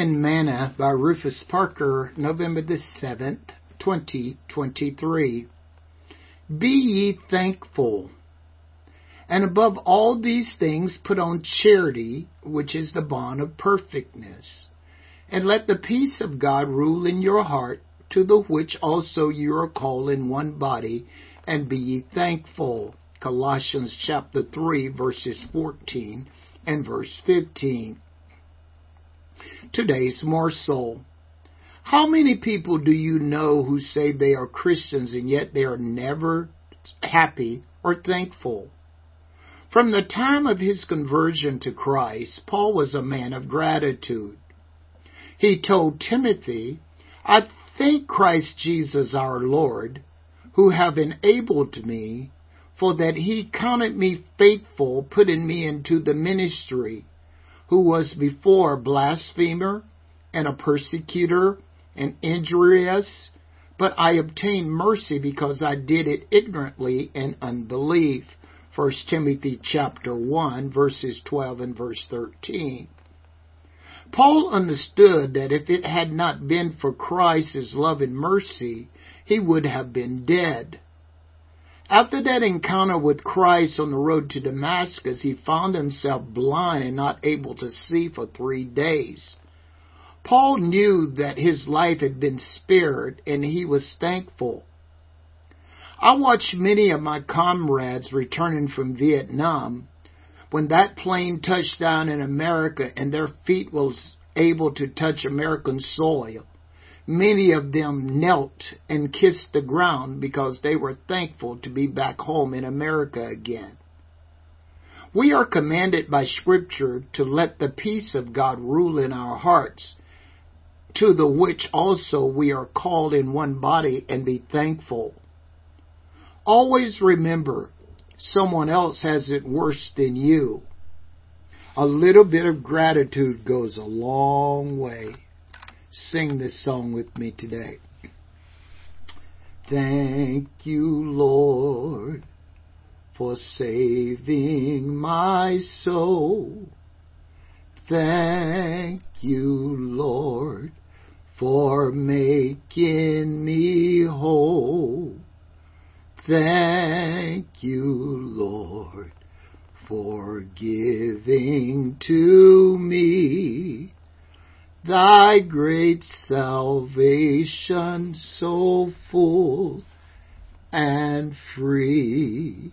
and Manna by Rufus Parker, November the 7th, 2023. Be ye thankful. And above all these things put on charity, which is the bond of perfectness. And let the peace of God rule in your heart, to the which also you are called in one body, and be ye thankful. Colossians chapter 3 verses 14 and verse 15. Today's morsel. How many people do you know who say they are Christians and yet they are never happy or thankful? From the time of his conversion to Christ, Paul was a man of gratitude. He told Timothy, I thank Christ Jesus our Lord, who have enabled me, for that he counted me faithful, putting me into the ministry, who was before a blasphemer and a persecutor and injurious, but I obtained mercy because I did it ignorantly in unbelief. 1 Timothy chapter 1 verses 12 and verse 13. Paul understood that if it had not been for Christ's love and mercy, he would have been dead. After that encounter with Christ on the road to Damascus, he found himself blind and not able to see for three days. Paul knew that his life had been spared and he was thankful. I watched many of my comrades returning from Vietnam when that plane touched down in America and their feet was able to touch American soil. Many of them knelt and kissed the ground because they were thankful to be back home in America again. We are commanded by Scripture to let the peace of God rule in our hearts, to the which also we are called in one body and be thankful. Always remember, someone else has it worse than you. A little bit of gratitude goes a long way sing this song with me today. Thank you, Lord, for saving my soul. Thank you, Lord, for making me whole. Thank you, Lord, for giving to me thy great salvation so full and free.